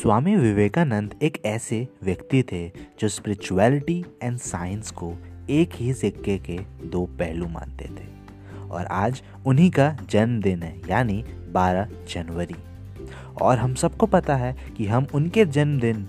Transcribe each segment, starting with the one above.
स्वामी विवेकानंद एक ऐसे व्यक्ति थे जो स्पिरिचुअलिटी एंड साइंस को एक ही सिक्के के दो पहलू मानते थे। और आज उन्हीं का जन्मदिन है, यानी 12 जनवरी। और हम सबको पता है कि हम उनके जन्मदिन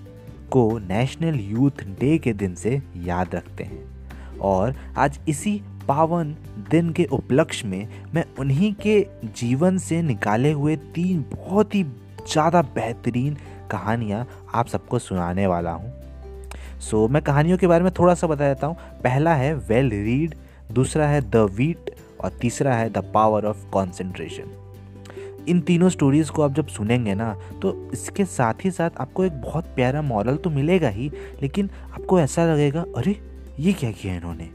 को नेशनल यूथ डे के दिन से याद रखते हैं। और आज इसी पावन दिन के उपलक्ष्य में मैं उन्हीं के जीवन से निकाले हुए तीन बहुत ही ज़्यादा बेहतरीन कहानियाँ आप सबको सुनाने वाला हूँ। सो so, मैं कहानियों के बारे में थोड़ा सा बता देता हूँ। पहला है वेल रीड दूसरा है द वीट और तीसरा है द पावर ऑफ़ कॉन्सेंट्रेशन। इन तीनों स्टोरीज़ को आप जब सुनेंगे ना तो इसके साथ ही साथ आपको एक बहुत प्यारा मॉरल तो मिलेगा ही लेकिन आपको ऐसा लगेगा अरे ये क्या किया इन्होंने?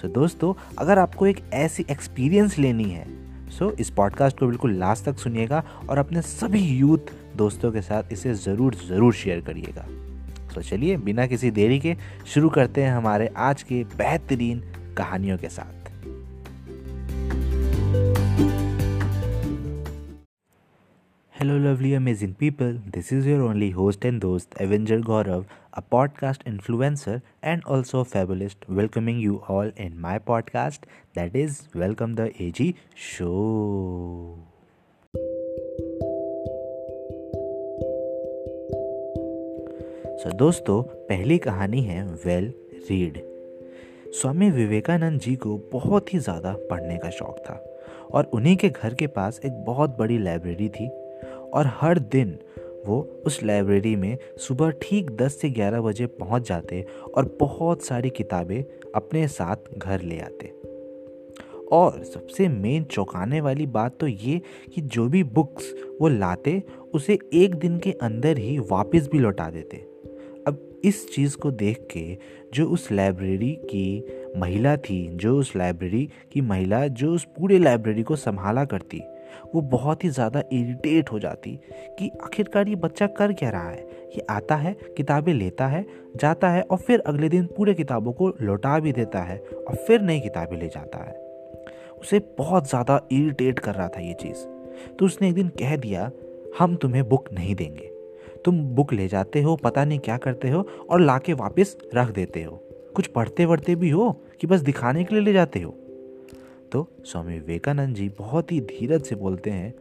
सो so, दोस्तों अगर आपको एक ऐसी एक्सपीरियंस लेनी है सो so, इस पॉडकास्ट को बिल्कुल लास्ट तक सुनिएगा और अपने सभी यूथ दोस्तों के साथ इसे ज़रूर ज़रूर शेयर करिएगा। तो चलिए बिना किसी देरी के शुरू करते हैं हमारे आज के बेहतरीन कहानियों के साथ। Hello lovely amazing people this is your only host and दोस्त avenger Gaurav a podcast influencer and also fabulist welcoming you all in my podcast that is welcome the A G show so दोस्तों, पहली कहानी है well read Swami Vivekananda ji को बहुत ही ज़्यादा पढ़ने का शौक था और उन्हीं के घर के पास एक बहुत बड़ी लाइब्रेरी थी और हर दिन वो उस लाइब्रेरी में सुबह ठीक 10 से 11 बजे पहुँच जाते और बहुत सारी किताबें अपने साथ घर ले आते। और सबसे मेन चौंकाने वाली बात तो ये कि जो भी बुक्स वो लाते, उसे एक दिन के अंदर ही वापस भी लौटा देते। अब इस चीज़ को देख के जो उस लाइब्रेरी की महिला थी, जो उस लाइब्रेरी की महिला, जो उस पूरे लाइब्रेरी को संभाला करती वो बहुत ही ज़्यादा इरिटेट हो जाती कि आखिरकार ये बच्चा कर क्या रहा है? ये आता है, किताबें लेता है, जाता है और फिर अगले दिन पूरे किताबों को लौटा भी देता है और फिर नई किताबें ले जाता है। उसे बहुत ज़्यादा इरिटेट कर रहा था ये चीज़। तो उसने एक दिन कह दिया, हम तुम्हें बुक नहीं देंगे। तुम बुक ले जाते हो, पता नहीं क्या करते हो और ला के वापस रख देते हो। कुछ पढ़ते वढ़ते भी हो कि बस दिखाने के लिए ले जाते हो। तो स्वामी विवेकानंद जी बहुत ही धीरज से बोलते हैं,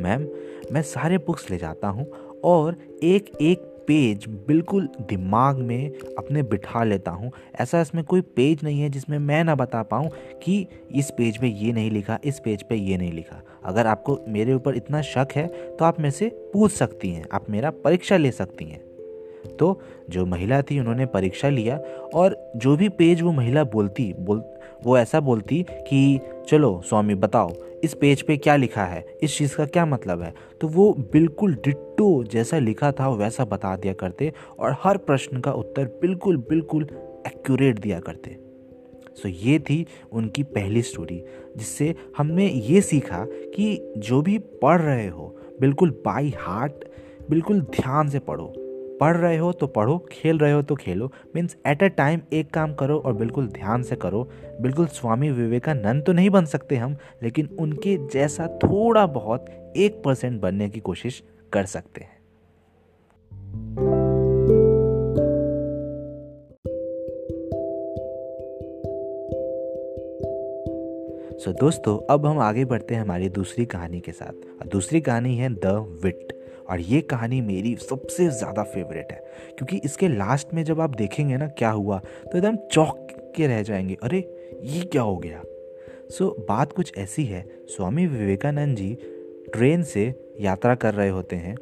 मैम, मैं सारे बुक्स ले जाता हूँ और एक एक पेज बिल्कुल दिमाग में अपने बिठा लेता हूँ। ऐसा इसमें कोई पेज नहीं है जिसमें मैं ना बता पाऊँ कि इस पेज पे ये नहीं लिखा, इस पेज पे ये नहीं लिखा। अगर आपको मेरे ऊपर इतना शक है तो आप मेरे से पूछ सकती हैं, आप मेरा परीक्षा ले सकती हैं। तो जो महिला थी, उन्होंने परीक्षा लिया और जो भी पेज वो महिला बोलती, बोल वो ऐसा बोलती कि, चलो, स्वामी, बताओ, इस पेज पे क्या लिखा है? इस चीज़ का क्या मतलब है? तो वो बिल्कुल डिट्टो जैसा लिखा था, वैसा बता दिया करते और हर प्रश्न का उत्तर बिल्कुल बिल्कुल एक्यूरेट दिया करते। सो ये थी उनकी पहली स्टोरी जिससे हमने ये सीखा कि जो भी पढ़ रहे हो, बिल्कुल बाई हार्ट बिल्कुल ध्यान से पढ़ो। पढ़ रहे हो तो पढ़ो खेल रहे हो तो खेलो। मीन्स एट अ टाइम एक काम करो और बिल्कुल ध्यान से करो। बिल्कुल स्वामी विवेकानंद तो नहीं बन सकते हम लेकिन उनके जैसा थोड़ा बहुत एक परसेंट बनने की कोशिश कर सकते हैं। सो so, दोस्तों अब हम आगे बढ़ते हैं हमारी दूसरी कहानी के साथ। और दूसरी कहानी है द विट और ये कहानी मेरी सबसे ज़्यादा फेवरेट है क्योंकि इसके लास्ट में जब आप देखेंगे ना क्या हुआ तो एकदम चौक के रह जाएँगे अरे ये क्या हो गया? सो so, बात कुछ ऐसी है स्वामी विवेकानंद जी ट्रेन से यात्रा कर रहे होते हैं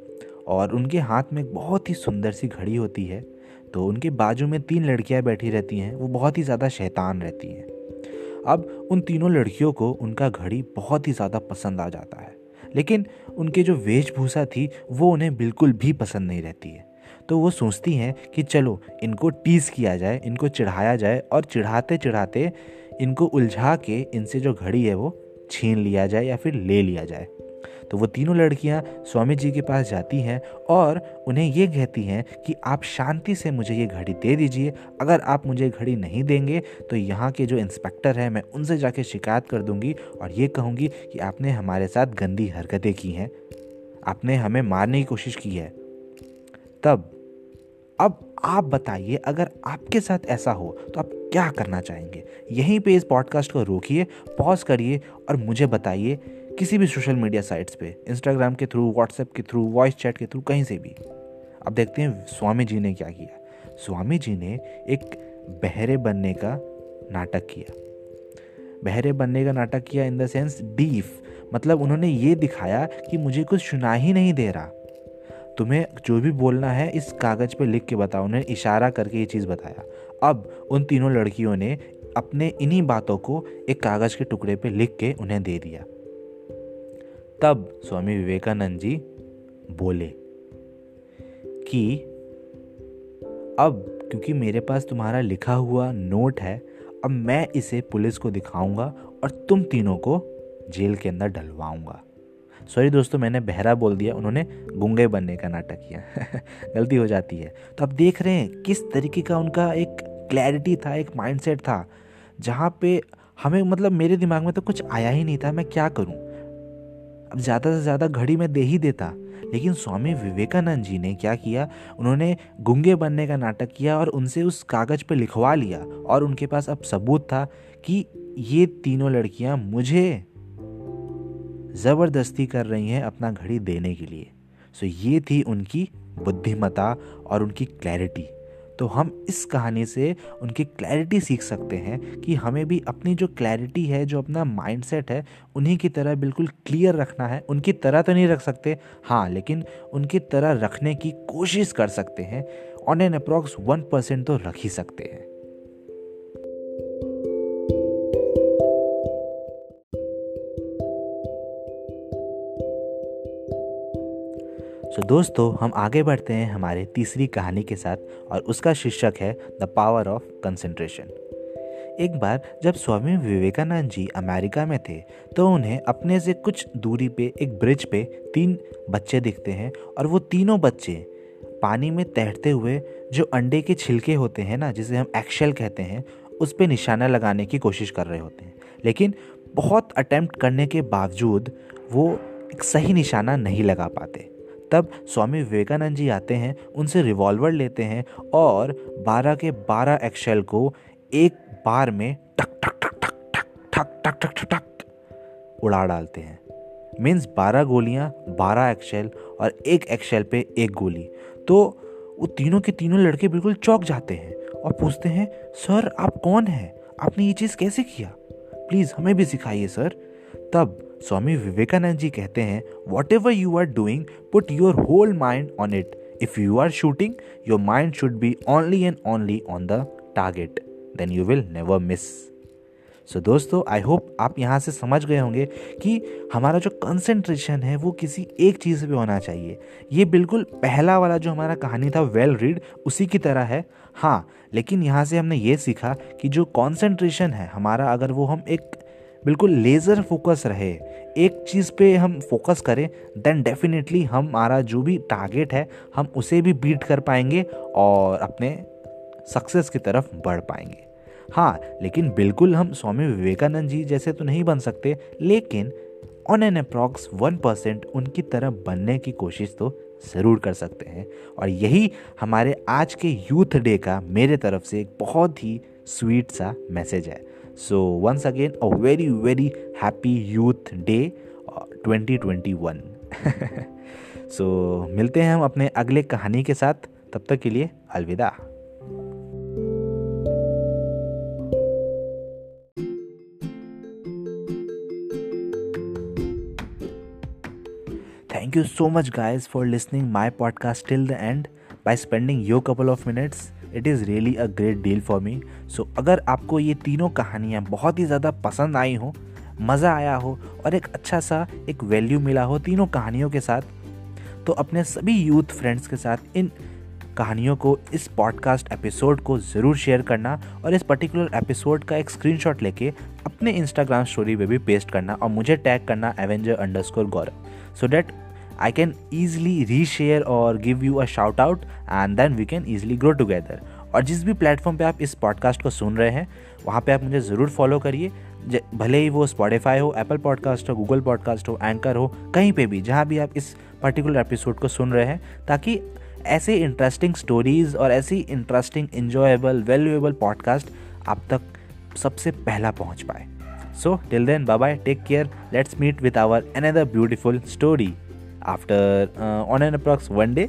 और उनके हाथ में बहुत ही सुंदर सी घड़ी होती है तो उनके बाजू में तीन लड़कियाँ बैठी रहती हैं वो बहुत ही ज़्यादा शैतान रहती हैं। अब उन तीनों लड़कियों को उनका घड़ी बहुत ही ज़्यादा पसंद आ जाता है। लेकिन उनके जो वेशभूषा थी, वो उन्हें बिल्कुल भी पसंद नहीं रहती है। तो वो सोचती हैं कि चलो, इनको टीज़ किया जाए, इनको चढ़ाया जाए और चढ़ाते चढ़ाते इनको उलझा के इनसे जो घड़ी है वो छीन लिया जाए या फिर ले लिया जाए। तो वो तीनों लड़कियाँ स्वामी जी के पास जाती हैं और उन्हें ये कहती हैं कि आप शांति से मुझे ये घड़ी दे दीजिए। अगर आप मुझे घड़ी नहीं देंगे तो यहाँ के जो इंस्पेक्टर हैं, मैं उनसे जाके शिकायत कर दूँगी और ये कहूँगी कि आपने हमारे साथ गंदी हरकतें की हैं। आपने हमें मारने की कोशिश की है। तब, अब आप बताइए, अगर आपके साथ ऐसा हो तो आप क्या करना चाहेंगे? यहीं पे इस पॉडकास्ट को रोकिए, पॉज करिए और मुझे बताइए किसी भी सोशल मीडिया साइट्स पे इंस्टाग्राम के थ्रू व्हाट्सएप के थ्रू वॉइस चैट के थ्रू कहीं से भी अब देखते हैं स्वामी जी ने क्या किया। स्वामी जी ने एक बहरे बनने का नाटक किया। बहरे बनने का नाटक किया इन द सेंस डीफ मतलब उन्होंने ये दिखाया कि मुझे कुछ सुना ही नहीं दे रहा। तुम्हें जो भी बोलना है, इस कागज़ पे लिख के बताओ, उन्हें इशारा करके ये चीज़ बताया। अब उन तीनों लड़कियों ने अपने इन्हीं बातों को एक कागज़ के टुकड़े पे लिख के उन्हें दे दिया। तब स्वामी विवेकानंद जी बोले कि अब क्योंकि मेरे पास तुम्हारा लिखा हुआ नोट है, अब मैं इसे पुलिस को दिखाऊँगा और तुम तीनों को जेल के अंदर डलवाऊँगा। सॉरी दोस्तों, मैंने बहरा बोल दिया, उन्होंने गुंगे बनने का नाटक किया। गलती हो जाती है। तो अब देख रहे हैं, किस तरीके का उनका एक क्लैरिटी था, एक माइंडसेट था, जहाँ पे हमें मतलब मेरे दिमाग में तो कुछ आया ही नहीं था, मैं क्या करूँ? अब ज़्यादा से ज़्यादा घड़ी में दे ही देता। लेकिन स्वामी विवेकानंद जी ने क्या किया? उन्होंने गुंगे बनने का नाटक किया और उनसे उस कागज़ पर लिखवा लिया और उनके पास अब सबूत था कि ये तीनों लड़कियाँ मुझे ज़बरदस्ती कर रही हैं अपना घड़ी देने के लिए। सो ये थी उनकी बुद्धिमता और उनकी क्लैरिटी तो हम इस कहानी से उनकी क्लैरिटी सीख सकते हैं कि हमें भी अपनी जो क्लैरिटी है, जो अपना माइंडसेट है, उन्हीं की तरह बिल्कुल क्लियर रखना है। उनकी तरह तो नहीं रख सकते। हाँ लेकिन उनकी तरह रखने की कोशिश कर सकते हैं। On an approx one percent तो रख ही सकते हैं। दोस्तों, हम आगे बढ़ते हैं हमारे तीसरी कहानी के साथ और उसका शीर्षक है द पावर ऑफ़ कंसंट्रेशन एक बार जब स्वामी विवेकानंद जी अमेरिका में थे तो उन्हें अपने से कुछ दूरी पे एक ब्रिज पे तीन बच्चे दिखते हैं और वो तीनों बच्चे पानी में तैरते हुए जो अंडे के छिलके होते हैं ना, जिसे हम एक्शल कहते हैं, उस पर निशाना लगाने की कोशिश कर रहे होते हैं। लेकिन बहुत अटेम्प्ट करने के बावजूद वो एक सही निशाना नहीं लगा पाते। तब स्वामी विवेकानंद जी आते हैं, उनसे रिवॉल्वर लेते हैं और 12 के 12 एक्शल को एक बार में टक टक टक टक टक ठक टक टक टक टक उड़ा डालते हैं। मीन्स 12 गोलियाँ 12 एक्शल और एक एक्शल पे एक गोली। तो वो तीनों के तीनों लड़के बिल्कुल चौक जाते हैं और पूछते हैं, सर, आप कौन हैं? आपने ये चीज़ कैसे किया? प्लीज़ हमें भी सिखाइए, सर। तब स्वामी विवेकानंद जी कहते हैं whatever you are doing put your whole mind on it if you are shooting your mind should be only and only on the target then you will never miss so दोस्तों I hope आप यहाँ से समझ गए होंगे कि हमारा जो कंसंट्रेशन है, वो किसी एक चीज़ पे होना चाहिए। ये बिल्कुल पहला वाला जो हमारा कहानी था वेल well रीड उसी की तरह है। हाँ लेकिन यहाँ से हमने ये सीखा कि जो कंसंट्रेशन है, हमारा अगर वो हम एक बिल्कुल लेज़र फोकस रहे। एक चीज़ पे हम फोकस करें देन डेफिनेटली हमारा जो भी टारगेट है, हम उसे भी बीट कर पाएँगे और अपने सक्सेस की तरफ़ बढ़ पाएँगे। हाँ लेकिन बिल्कुल हम स्वामी विवेकानंद जी जैसे तो नहीं बन सकते, लेकिन on an approx one percent उनकी तरह बनने की कोशिश तो ज़रूर कर सकते हैं। और यही हमारे आज के यूथ डे का मेरे तरफ़ से एक बहुत ही स्वीट सा मैसेज है। So once again a very very happy youth day 2021 so मिलते हैं हम अपने अगले कहानी के साथ तब तक के लिए अलविदा Thank you so much, guys, for listening my podcast till the end by spending your couple of minutes. It is really a great deal for me so अगर आपको ये तीनों कहानियाँ बहुत ही ज़्यादा पसंद आई हो, मज़ा आया हो और एक अच्छा सा, एक वैल्यू मिला हो तीनों कहानियों के साथ तो अपने सभी यूथ फ्रेंड्स के साथ इन कहानियों को, इस पॉडकास्ट एपिसोड को ज़रूर शेयर करना और इस पर्टिकुलर एपिसोड का एक स्क्रीनशॉट लेके अपने इंस्टाग्राम स्टोरी पे भी पेस्ट करना और मुझे टैग करना avenger underscore Gaurav so that I can easily reshare और give you a shout out and then we can easily grow together और जिस भी प्लेटफॉर्म पे आप इस पॉडकास्ट को सुन रहे हैं, वहाँ पे आप मुझे ज़रूर फॉलो करिए। भले ही वो स्पॉटिफाई हो एप्पल पॉडकास्ट हो गूगल पॉडकास्ट हो एंकर हो, कहीं पे भी, जहाँ भी आप इस पर्टिकुलर एपिसोड को सुन रहे हैं, ताकि ऐसे इंटरेस्टिंग स्टोरीज और ऐसी इंटरेस्टिंग इंजॉयबल वैल्यूएबल पॉडकास्ट आप तक सबसे पहला पहुँच पाए। So till then bye take care let's meet with our another beautiful story after on an approx one day